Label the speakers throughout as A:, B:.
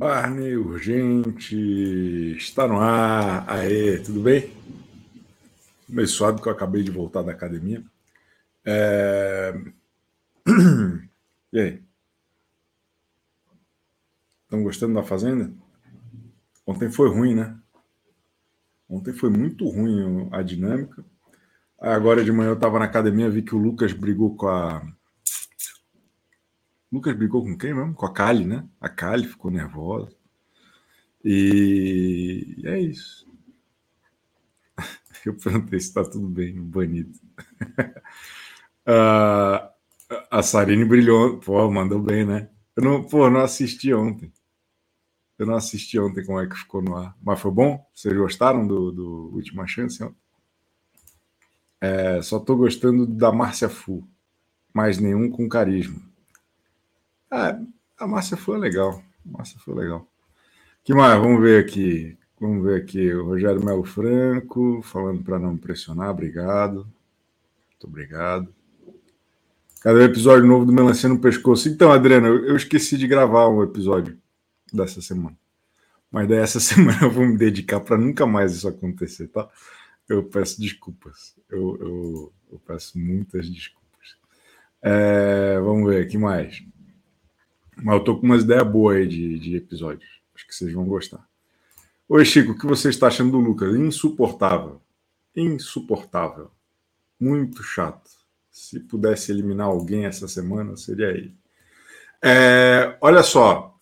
A: Barney Urgente está no ar. Aê, tudo bem? Meio suave que eu acabei de voltar da academia. É... E aí? Estão gostando da Fazenda? Ontem foi ruim, né? Ontem foi muito ruim a dinâmica. Agora de manhã eu estava na academia, vi que o Lucas brigou com a Lucas brigou com quem mesmo? Com a Kali, né? A Kali ficou nervosa. E é isso. Eu perguntei se está tudo bem, banido. uh, a Sarine brilhou. Pô, mandou bem, né? Eu não, pô, não assisti ontem. Eu não assisti ontem como é que ficou no ar. Mas foi bom? Vocês gostaram do, do Última Chance? É, só estou gostando da Márcia Fu. Mais nenhum com carisma. É, a Márcia foi legal. A Márcia foi legal. que mais? Vamos ver aqui. Vamos ver aqui. O Rogério Melo Franco, falando para não pressionar. Obrigado. Muito obrigado. Cadê o episódio novo do Melancia no Pescoço? Então, Adriana, eu esqueci de gravar um episódio dessa semana. Mas daí essa semana eu vou me dedicar para nunca mais isso acontecer, tá? Eu peço desculpas. Eu, eu, eu peço muitas desculpas. É, vamos ver, que mais? Mas eu tô com umas ideias boas aí de, de episódios. Acho que vocês vão gostar. Oi, Chico, o que você está achando do Lucas? Insuportável. Insuportável. Muito chato. Se pudesse eliminar alguém essa semana, seria ele. É, olha só.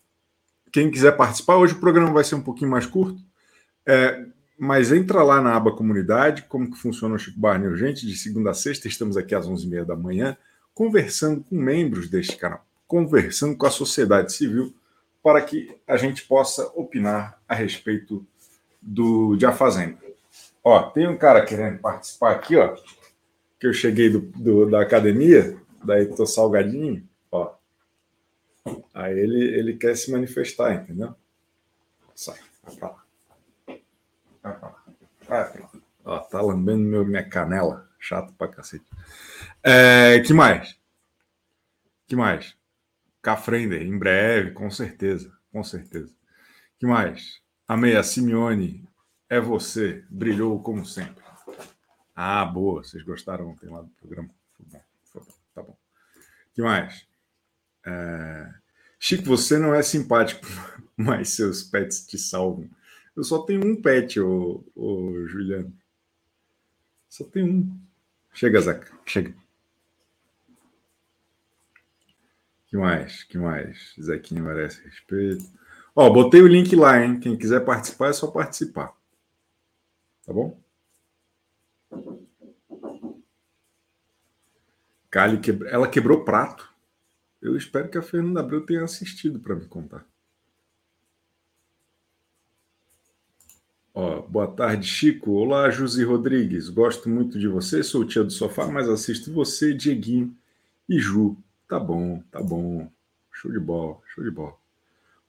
A: Quem quiser participar, hoje o programa vai ser um pouquinho mais curto. É, mas entra lá na aba comunidade, como que funciona o Chico Barney Urgente, de segunda a sexta, estamos aqui às 11h30 da manhã, conversando com membros deste canal conversando com a sociedade civil para que a gente possa opinar a respeito do de A Fazenda. Ó, tem um cara querendo participar aqui, ó, que eu cheguei do, do da academia, daí tô salgadinho, ó. Aí ele, ele quer se manifestar, entendeu? Sai, vai pra lá. Vai pra lá. Ó, tá lambendo meu, minha canela. Chato pra cacete. É, que mais? Que mais? Cafrender, em breve, com certeza, com certeza. que mais? Amei, a Simeone é você, brilhou como sempre. Ah, boa, vocês gostaram ontem lá do programa? Foi bom, foi bom, tá bom. que mais? É... Chico, você não é simpático, mas seus pets te salvam. Eu só tenho um pet, ô, ô Juliano. Só tenho um. Chega, Zeca, chega. Que mais? que mais? Zequinha merece respeito. Ó, botei o link lá, hein? Quem quiser participar é só participar. Tá bom? Kali que... Ela quebrou prato. Eu espero que a Fernanda Abreu tenha assistido para me contar. Ó, boa tarde, Chico. Olá, Josi Rodrigues. Gosto muito de você. Sou tia do sofá, mas assisto você, Dieguinho e Ju. Tá bom, tá bom. Show de bola, show de bola.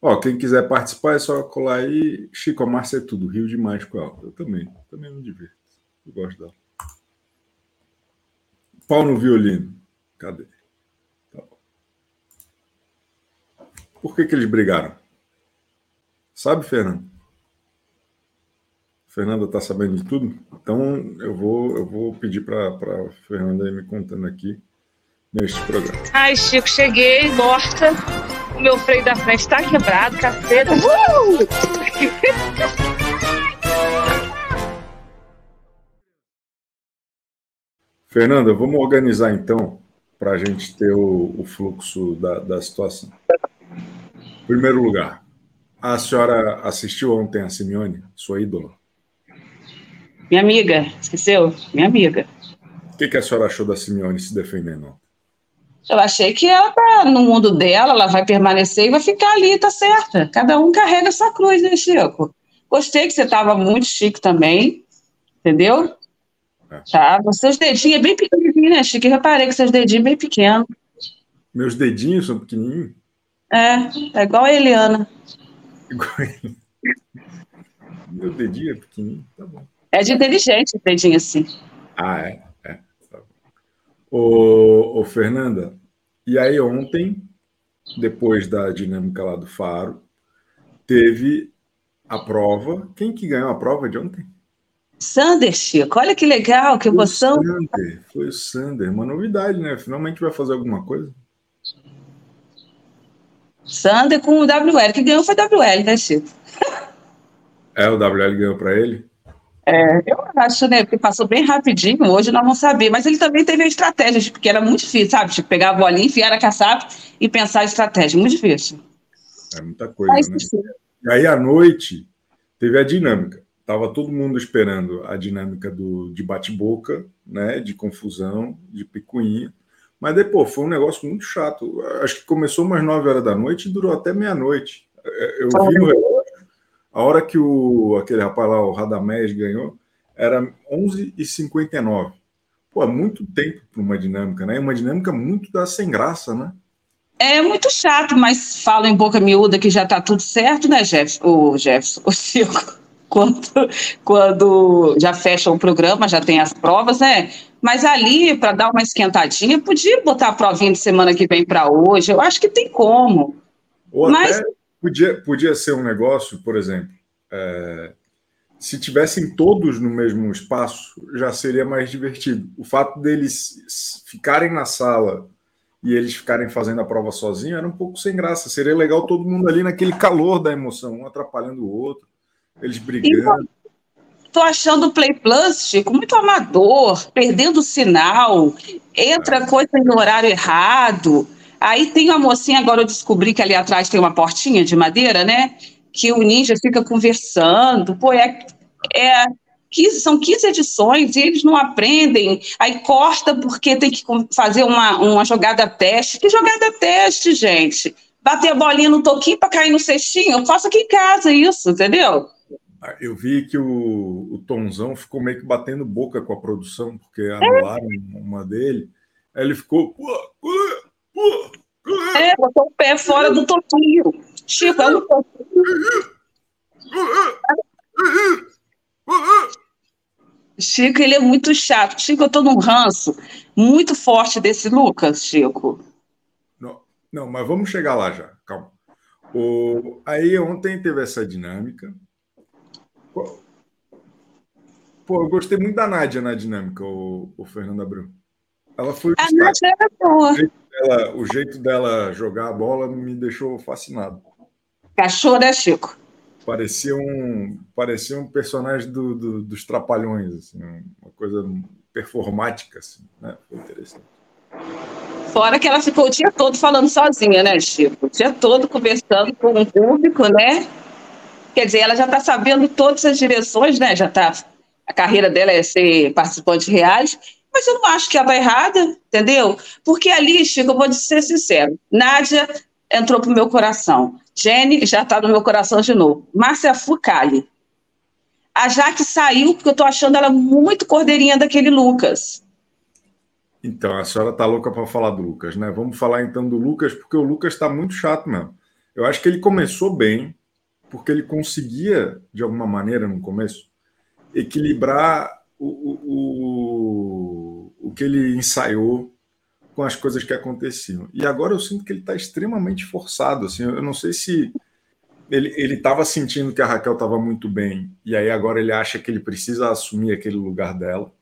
A: Ó, quem quiser participar é só colar aí. Chico, a Márcia é tudo. Rio demais com ela. Eu também, também me divirto. Eu gosto dela. Pau no violino. Cadê? Tá bom. Por que, que eles brigaram? Sabe, Fernando? Fernanda está sabendo de tudo? Então eu vou, eu vou pedir para a Fernanda ir me contando aqui neste programa.
B: Ai, Chico, cheguei, morta. O meu freio da frente está quebrado, caceta. Uh!
A: Fernanda, vamos organizar então para a gente ter o, o fluxo da, da situação. Em primeiro lugar, a senhora assistiu ontem a Simeone, sua ídola?
B: Minha amiga, esqueceu? Minha amiga.
A: O que, que a senhora achou da Simeone se defendendo?
B: Eu achei que ela tá no mundo dela, ela vai permanecer e vai ficar ali, tá certa. Cada um carrega sua cruz, né, Chico? Gostei que você tava muito chique também, entendeu? É. Tá, seus dedinhos é bem pequenininho, né, Chico? Eu reparei que seus dedinhos bem pequenos.
A: Meus dedinhos são pequenininhos?
B: É, é igual a Eliana.
A: Igual a Eliana. Meu dedinho é pequenininho, tá bom.
B: É de inteligente o dedinho assim.
A: Ah, é? Ô, ô, Fernanda, e aí ontem, depois da dinâmica lá do Faro, teve a prova. Quem que ganhou a prova de ontem?
B: Sander, Chico. Olha que legal, que emoção.
A: Foi o Sander, foi o Sander. Uma novidade, né? Finalmente vai fazer alguma coisa.
B: Sander com o WL. Que ganhou foi o WL, né, Chico?
A: É, o WL ganhou para ele?
B: É, eu acho, né? Porque passou bem rapidinho, hoje nós vamos saber. Mas ele também teve a estratégia, porque era muito difícil, sabe? Tipo, pegar a bolinha, enfiar a caçapa e pensar a estratégia. Muito difícil.
A: É muita coisa, Mas, né? E aí, à noite, teve a dinâmica. Tava todo mundo esperando a dinâmica do, de bate-boca, né? De confusão, de picuinha. Mas depois foi um negócio muito chato. Acho que começou umas 9 horas da noite e durou até meia-noite. É, eu vi no a hora que o, aquele rapaz lá, o Radamés, ganhou, era 11h59. Pô, é muito tempo para uma dinâmica, né? É uma dinâmica muito da sem graça, né?
B: É muito chato, mas falo em boca miúda que já está tudo certo, né, Jeff? O Jefferson, o Chico, quando, quando já fecha o programa, já tem as provas, né? Mas ali, para dar uma esquentadinha, podia botar a provinha de semana que vem para hoje. Eu acho que tem como.
A: Ou mas... até Podia, podia ser um negócio, por exemplo, é, se tivessem todos no mesmo espaço, já seria mais divertido. O fato deles ficarem na sala e eles ficarem fazendo a prova sozinho era um pouco sem graça. Seria legal todo mundo ali naquele calor da emoção, um atrapalhando o outro, eles brigando.
B: Tô achando o Play Plus, Chico, muito amador, perdendo o sinal, entra é. coisa no horário errado. Aí tem uma mocinha, agora eu descobri que ali atrás tem uma portinha de madeira, né? Que o ninja fica conversando. Pô, é, é 15, são 15 edições e eles não aprendem. Aí corta porque tem que fazer uma, uma jogada teste. Que jogada teste, gente? Bater a bolinha no toquinho para cair no cestinho? Eu faço aqui em casa isso, entendeu?
A: Ah, eu vi que o, o Tonzão ficou meio que batendo boca com a produção, porque anularam é. uma dele. Aí ele ficou.
B: É, botou o pé fora do toquinho. Eu não Chico, ele é muito chato. Chico, eu tô num ranço muito forte desse Lucas, Chico.
A: Não, não mas vamos chegar lá já, calma. O, aí ontem teve essa dinâmica. Pô, eu gostei muito da Nádia na dinâmica, o, o Fernando Abreu. Ela foi.
B: A Nádia era boa
A: dela, o jeito dela jogar a bola me deixou fascinado.
B: Cachorro, né, Chico?
A: Parecia um, parecia um personagem do, do, dos Trapalhões, assim, uma coisa performática, assim, né? Foi interessante.
B: Fora que ela ficou o dia todo falando sozinha, né, Chico? O dia todo conversando com o público, né? Quer dizer, ela já está sabendo todas as direções, né? Já tá. A carreira dela é ser participante reais mas eu não acho que ela está errada, entendeu? Porque ali, Chico, eu vou ser sincero, Nádia entrou para o meu coração. Jenny já está no meu coração de novo. Márcia Fucali. A Jaque saiu porque eu estou achando ela muito cordeirinha daquele Lucas.
A: Então, a senhora está louca para falar do Lucas, né? Vamos falar então do Lucas, porque o Lucas está muito chato mesmo. Eu acho que ele começou bem, porque ele conseguia, de alguma maneira, no começo, equilibrar o, o que ele ensaiou com as coisas que aconteciam. E agora eu sinto que ele está extremamente forçado. Assim, eu não sei se ele estava sentindo que a Raquel estava muito bem, e aí agora ele acha que ele precisa assumir aquele lugar dela.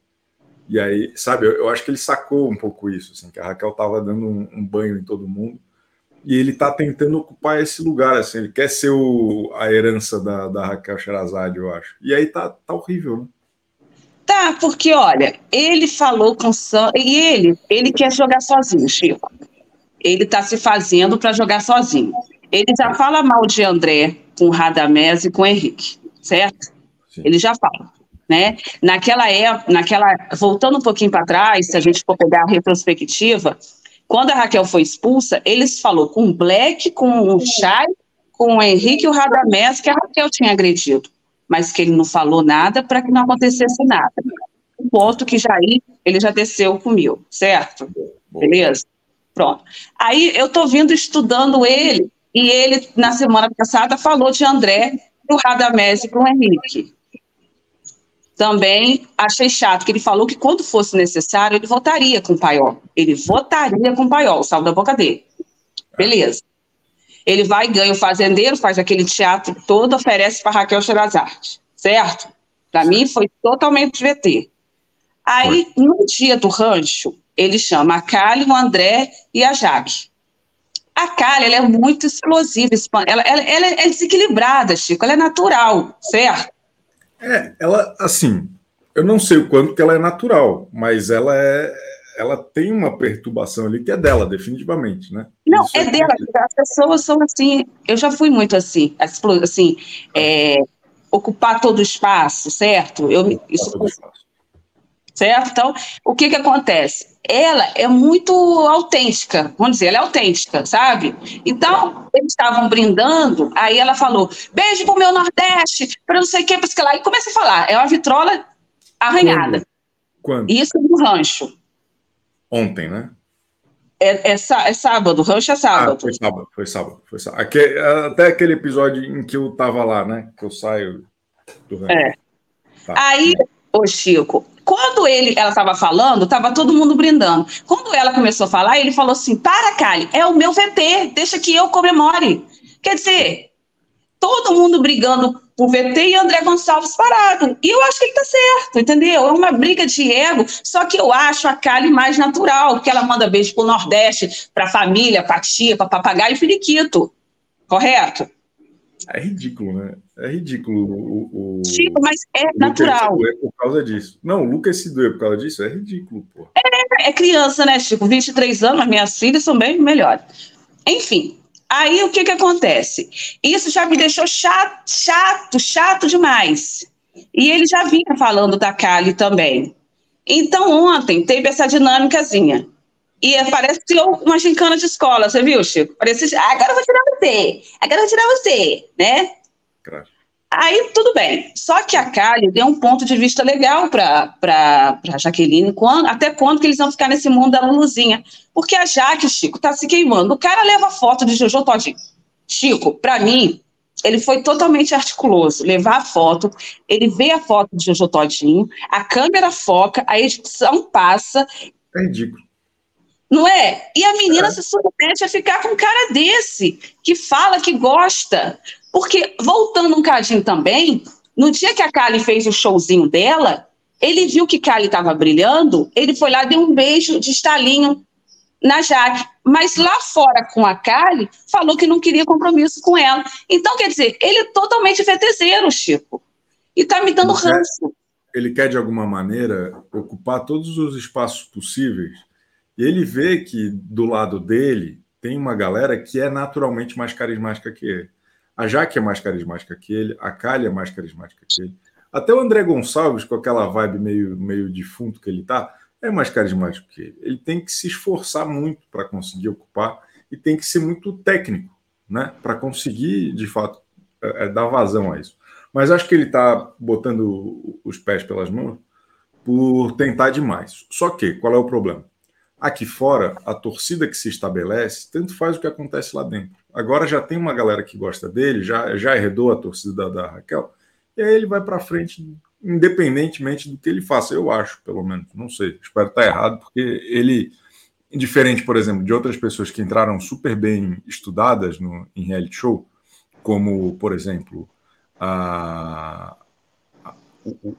A: E aí, sabe, eu, eu acho que ele sacou um pouco isso, assim, que a Raquel estava dando um, um, banho em todo mundo, e ele está tentando ocupar esse lugar, assim, ele quer ser o, a herança da, da Raquel Sherazade, eu acho. E aí tá, tá horrível, né?
B: Tá, porque olha, ele falou com Sam e ele, ele quer jogar sozinho, Chico. Ele está se fazendo para jogar sozinho. Ele já fala mal de André com Radamés e com Henrique, certo? Sim. Ele já fala, né? Naquela época, naquela, voltando um pouquinho para trás, se a gente for pegar a retrospectiva, quando a Raquel foi expulsa, eles falou com o Black, com o Chay, com o Henrique e o Radamés que a Raquel tinha agredido mas que ele não falou nada para que não acontecesse nada. O ponto que Jair, ele já desceu comigo, certo? Beleza? Pronto. Aí eu estou vindo estudando ele, e ele, na semana passada, falou de André, o Radamés e o Henrique. Também achei chato, que ele falou que quando fosse necessário, ele votaria com o Paiol. Ele votaria com o Paiol, salvo da boca dele. Beleza. Ele vai, ganha o fazendeiro, faz aquele teatro todo, oferece para Raquel Sherazade, certo? Para mim foi totalmente VT. Aí, no dia do rancho, ele chama a Kali, o André e a Jaque. A Kali, ela é muito explosiva, ela, ela, ela é desequilibrada, Chico, ela é natural, certo?
A: É, ela, assim, eu não sei o quanto que ela é natural, mas ela é, ela tem uma perturbação ali que é dela, definitivamente, né?
B: Não, é, é dela. As pessoas são assim. Eu já fui muito assim, assim, é, ocupar todo o espaço, certo? Eu, isso, certo? Então, o que que acontece? Ela é muito autêntica, vamos dizer, ela é autêntica, sabe? Então, eles estavam brindando, aí ela falou, beijo pro meu Nordeste, para não sei o que, para lá, e começa a falar, é uma vitrola arranhada.
A: Quando? Quando?
B: Isso no rancho.
A: Ontem, né?
B: É, é, é, sábado, o rancho é sábado. Ah,
A: foi sábado, foi sábado. Foi sábado. Aquele, até aquele episódio em que eu tava lá, né? Que eu saio do rancho.
B: É. Tá. Aí, ô Chico, quando ele, ela estava falando, estava todo mundo brindando. Quando ela começou a falar, ele falou assim: Para, Kali, é o meu VT, deixa que eu comemore. Quer dizer, todo mundo brigando por VT e André Gonçalves parado. E eu acho que ele está certo, entendeu? É uma briga de ego, só que eu acho a Kali mais natural, porque ela manda beijo pro Nordeste, para a família, para tia, para papagaio e periquito. Correto?
A: É ridículo, né? É ridículo o.
B: o Chico, mas é natural.
A: É por causa disso. Não, o Lucas se doer por causa disso é ridículo, pô.
B: É, é criança, né, Chico? 23 anos, as minhas filhas são bem melhores. Enfim, Aí o que que acontece? Isso já me deixou chato, chato, chato demais. E ele já vinha falando da Kali também. Então ontem teve essa dinâmicazinha. E parece uma gincana de escola, você viu, Chico? Parece, ah, agora eu vou tirar você, agora eu vou tirar você, né? Claro. Aí tudo bem. Só que a Kali deu um ponto de vista legal para Jaqueline, quando, até quando que eles vão ficar nesse mundo da Luluzinha. Porque a Jaque, Chico, tá se queimando. O cara leva foto de Jojo Todinho. Chico, para mim, ele foi totalmente articuloso. Levar a foto, ele vê a foto de Jojo Todinho, a câmera foca, a edição passa.
A: É ridículo.
B: Não é? E a menina é. se submete a ficar com um cara desse, que fala que gosta. Porque, voltando um cadinho também, no dia que a Kali fez o showzinho dela, ele viu que Kali estava brilhando, ele foi lá, deu um beijo de estalinho na Jaque. Mas lá fora com a Kali, falou que não queria compromisso com ela. Então, quer dizer, ele é totalmente fetezeiro, Chico. E está me dando ele ranço.
A: Quer, ele quer, de alguma maneira, ocupar todos os espaços possíveis. E ele vê que do lado dele tem uma galera que é naturalmente mais carismática que ele. A Jaque é mais carismática que ele, a Kali é mais carismática que ele. Até o André Gonçalves, com aquela vibe meio, meio defunto que ele tá, é mais carismático que ele. Ele tem que se esforçar muito para conseguir ocupar e tem que ser muito técnico, né? Para conseguir, de fato, é, é, dar vazão a isso. Mas acho que ele está botando os pés pelas mãos por tentar demais. Só que, qual é o problema? Aqui fora, a torcida que se estabelece, tanto faz o que acontece lá dentro. Agora já tem uma galera que gosta dele, já, já herdou a torcida da, da Raquel, e aí ele vai para frente independentemente do que ele faça, eu acho, pelo menos. Não sei, espero estar errado, porque ele, diferente, por exemplo, de outras pessoas que entraram super bem estudadas no, em reality show, como, por exemplo, a, a,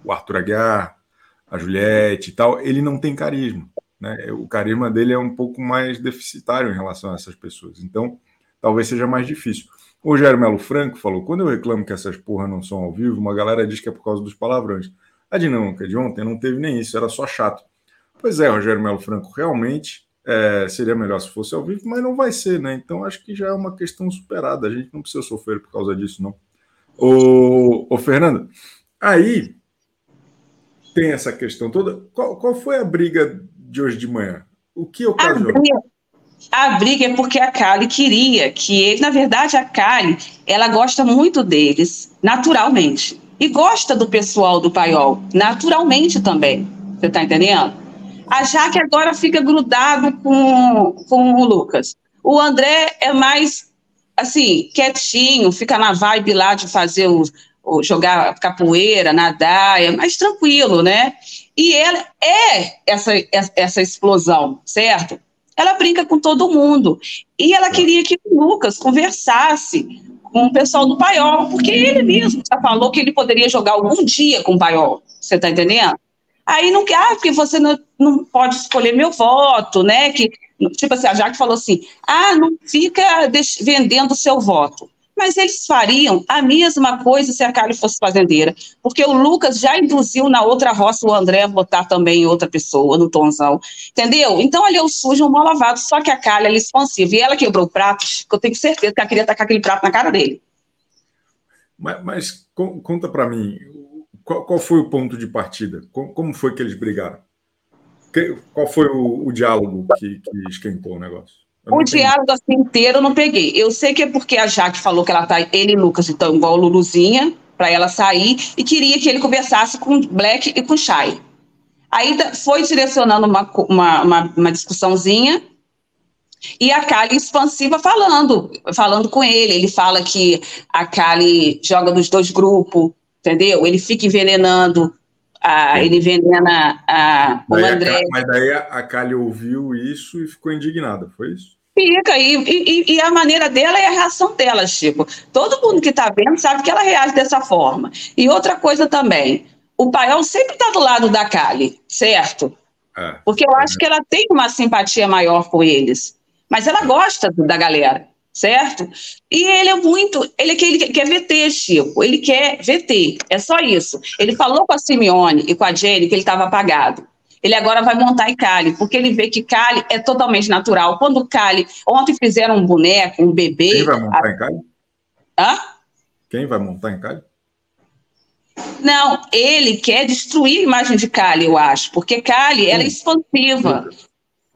A: o Arthur Aguiar, a Juliette e tal, ele não tem carisma. Né? O carisma dele é um pouco mais deficitário em relação a essas pessoas. Então, talvez seja mais difícil. O Rogério Melo Franco falou: quando eu reclamo que essas porra não são ao vivo, uma galera diz que é por causa dos palavrões. A dinâmica de ontem não teve nem isso, era só chato. Pois é, Rogério Melo Franco, realmente é, seria melhor se fosse ao vivo, mas não vai ser, né? Então acho que já é uma questão superada. A gente não precisa sofrer por causa disso, não. Ô, ô Fernando, aí tem essa questão toda. Qual, qual foi a briga de hoje de manhã? O que ocasionou?
B: A briga é porque a Kali queria que ele, na verdade, a Kali, ela gosta muito deles, naturalmente. E gosta do pessoal do paiol, naturalmente também. Você está entendendo? A Jaque agora fica grudado com, com o Lucas. O André é mais, assim, quietinho, fica na vibe lá de fazer o, o jogar capoeira, nadar, é mais tranquilo, né? E ela é essa, essa explosão, certo? ela brinca com todo mundo. E ela queria que o Lucas conversasse com o pessoal do Paiol, porque ele mesmo já falou que ele poderia jogar algum dia com o Paiol. Você está entendendo? Aí não quer, ah, porque você não, não pode escolher meu voto, né? Que, tipo assim, a Jaque falou assim: ah, não fica vendendo o seu voto mas eles fariam a mesma coisa se a Kali fosse fazendeira, porque o Lucas já induziu na outra roça o André a votar também em outra pessoa, no Tonzão, entendeu? Então ali o sujo, um mal lavado, só que a Kali é expansiva, e ela quebrou o prato, que eu tenho certeza que ela queria tacar aquele prato na cara dele.
A: Mas, mas conta para mim, qual, qual, foi o ponto de partida? Como, como foi que eles brigaram? Qual foi o, o diálogo que, que esquentou o negócio?
B: O diálogo assim inteiro eu não peguei. Eu sei que é porque a Jaque falou que ela tá, ele e Lucas estão igual Luluzinha, para ela sair, e queria que ele conversasse com Black e com Shai. Aí foi direcionando uma, uma, uma, uma discussãozinha, e a Kali expansiva falando, falando com ele. Ele fala que a Kali joga nos dois grupos, entendeu? Ele fica envenenando, a, ele envenena a, o André. A,
A: mas daí a Kali ouviu isso e ficou indignada, foi isso?
B: Fica, e, e, e, a maneira dela é a reação dela, Chico. Todo mundo que está vendo sabe que ela reage dessa forma. E outra coisa também, o Paiol sempre está do lado da Kali, certo? É, Porque eu é. acho que ela tem uma simpatia maior com eles. Mas ela gosta da galera, certo? E ele é muito. Ele, ele quer VT, Chico. Ele quer VT. É só isso. Ele falou com a Simeone e com a Jenny que ele estava apagado ele agora vai montar em Cali, porque ele vê que Cali é totalmente natural. Quando Cali, ontem fizeram um boneco, um bebê.
A: Quem vai montar a... em Cali?
B: Hã?
A: Quem vai montar em Cali?
B: Não, ele quer destruir a imagem de Cali, eu acho, porque Cali ela é expansiva.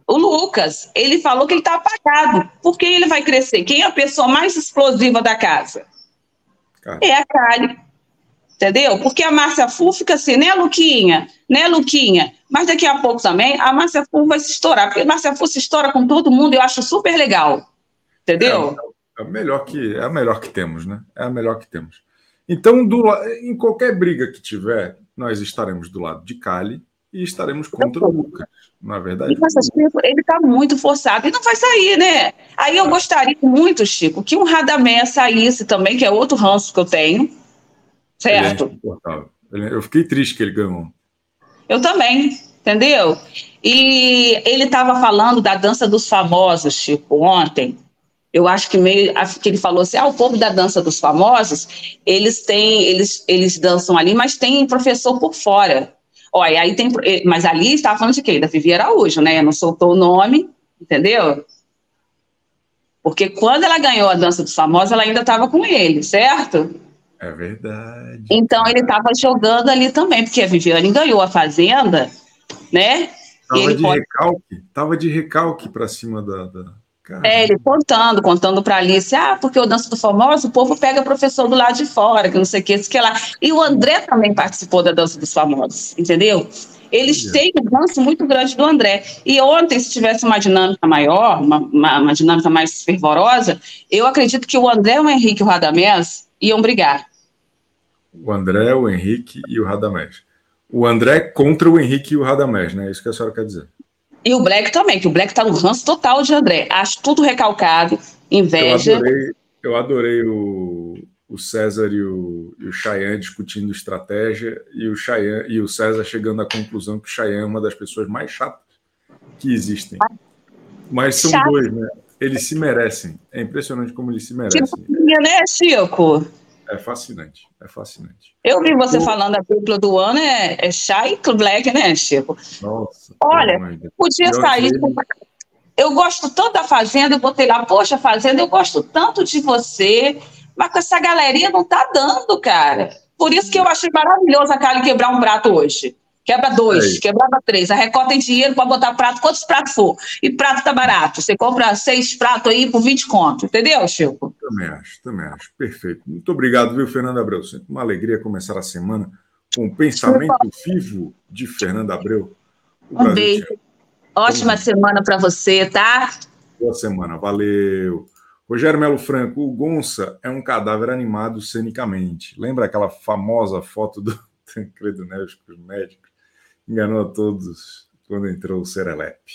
B: O Lucas, ele falou que ele está apagado. Por que ele vai crescer? Quem é a pessoa mais explosiva da casa? Cara. É a Cali. Entendeu? Porque a Márcia Fu fica assim, né, Luquinha? Né, Luquinha? Mas daqui a pouco também a Márcia Fu vai se estourar, porque a Márcia Fu se estoura com todo mundo, eu acho super legal. Entendeu?
A: É, é, melhor que, é a melhor que temos, né? É a melhor que temos. Então, do, em qualquer briga que tiver, nós estaremos do lado de Cali e estaremos contra o Lucas, não é verdade?
B: ele está muito forçado e não vai sair, né? Aí eu gostaria muito, Chico, que um Radamé saísse também, que é outro ranço que eu tenho, certo?
A: É eu fiquei triste que ele ganhou.
B: Eu também, entendeu? E ele estava falando da dança dos famosos, tipo, ontem. Eu acho que meio que ele falou assim: ah, o povo da dança dos famosos, eles têm, eles, eles dançam ali, mas tem professor por fora. Olha, aí tem. Eh, mas ali estava falando de quê? Da Vivi Araújo, né? Não soltou o nome, entendeu? Porque quando ela ganhou a dança dos famosos, ela ainda estava com ele, certo?
A: É verdade.
B: Então ele estava jogando ali também, porque a Viviane ganhou a Fazenda, né?
A: Tava de pode... recalque, tava de recalque para cima da, da...
B: É, ele contando, contando para Alice, ah, porque o Dança do Famoso, o povo pega professor do lado de fora, que não sei o que, isso que lá. E o André também participou da Dança dos Famosos, entendeu? Eles é. têm um ranço muito grande do André. E ontem, se tivesse uma dinâmica maior, uma, uma, uma dinâmica mais fervorosa, eu acredito que o André, o Henrique e o Radamés iam brigar
A: o André, o Henrique e o Radamés. O André contra o Henrique e o Radamés, né? É isso que a senhora quer dizer.
B: E o Black também, que o Black tá no ranço total de André. Acho tudo recalcado, inveja.
A: Eu adorei, eu adorei o, o César e o, e o Cheyenne discutindo estratégia e o, Cheyenne, e o César chegando à conclusão que o Cheyenne é uma das pessoas mais chatas que existem. Mas são Chato. dois, né? Eles se merecem. É impressionante como eles se merecem. Tipo,
B: né, Chico?
A: É fascinante, é fascinante.
B: Eu vi você o... falando a dupla do ano, é, é Shai e Black, né, Chico? Nossa. Olha, podia sair. Eu gosto tanto da Fazenda, eu botei lá, poxa, Fazenda, eu gosto tanto de você, mas com essa galerinha não tá dando, cara. Por isso que eu achei maravilhoso a Kali quebrar um prato hoje. Quebra dois, é quebrava três. A Record tem dinheiro para botar prato, quantos pratos for. E prato tá barato. Você compra seis pratos aí por 20 conto. Entendeu, Chico?
A: Também acho, também acho. Perfeito. Muito obrigado, viu, Fernando Abreu? Sempre uma alegria começar a semana com o pensamento vivo de Fernando Abreu.
B: Um beijo. Ótima semana para você, tá?
A: Boa semana, valeu. Rogério Melo Franco, o Gonça é um cadáver animado cenicamente. Lembra aquela famosa foto do Tancredo Neves com os médicos? Enganou a todos quando entrou o Serelepe.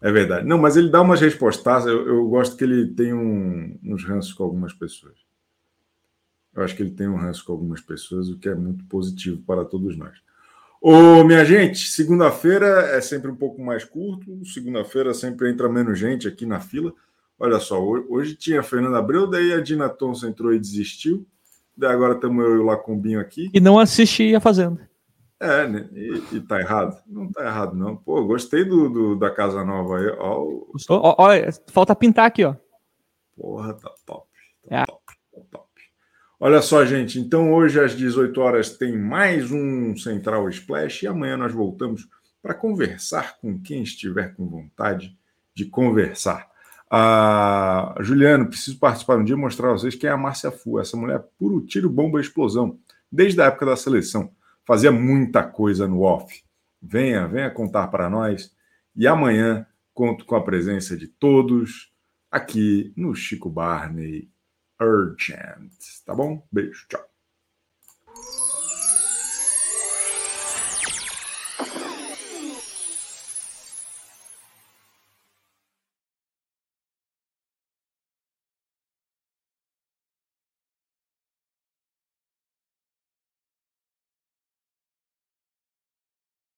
A: É verdade. Não, mas ele dá umas respostas. Eu, eu gosto que ele tem um, uns ranços com algumas pessoas. Eu acho que ele tem um ranço com algumas pessoas, o que é muito positivo para todos nós. Ô, minha gente, segunda-feira é sempre um pouco mais curto. Segunda-feira sempre entra menos gente aqui na fila. Olha só, hoje tinha a Fernanda Abreu, daí a Dina Thompson entrou e desistiu. Daí agora estamos eu e o Lacumbinho aqui.
C: E não assisti a Fazenda.
A: É, né? E, e tá errado? Não tá errado, não. Pô, gostei do, do da Casa Nova aí. Ó,
C: ó, ó, falta pintar aqui, ó.
A: Porra, tá top. Tá é. top, tá top. Olha só, gente. Então, hoje às 18 horas tem mais um Central Splash e amanhã nós voltamos para conversar com quem estiver com vontade de conversar. Ah, Juliano, preciso participar um dia e mostrar a vocês quem é a Márcia Fu. Essa mulher é puro tiro, bomba, explosão. Desde a época da seleção fazia muita coisa no off. Venha, venha contar para nós. E amanhã conto com a presença de todos aqui no Chico Barney Urgent. Tá bom? Beijo, tchau.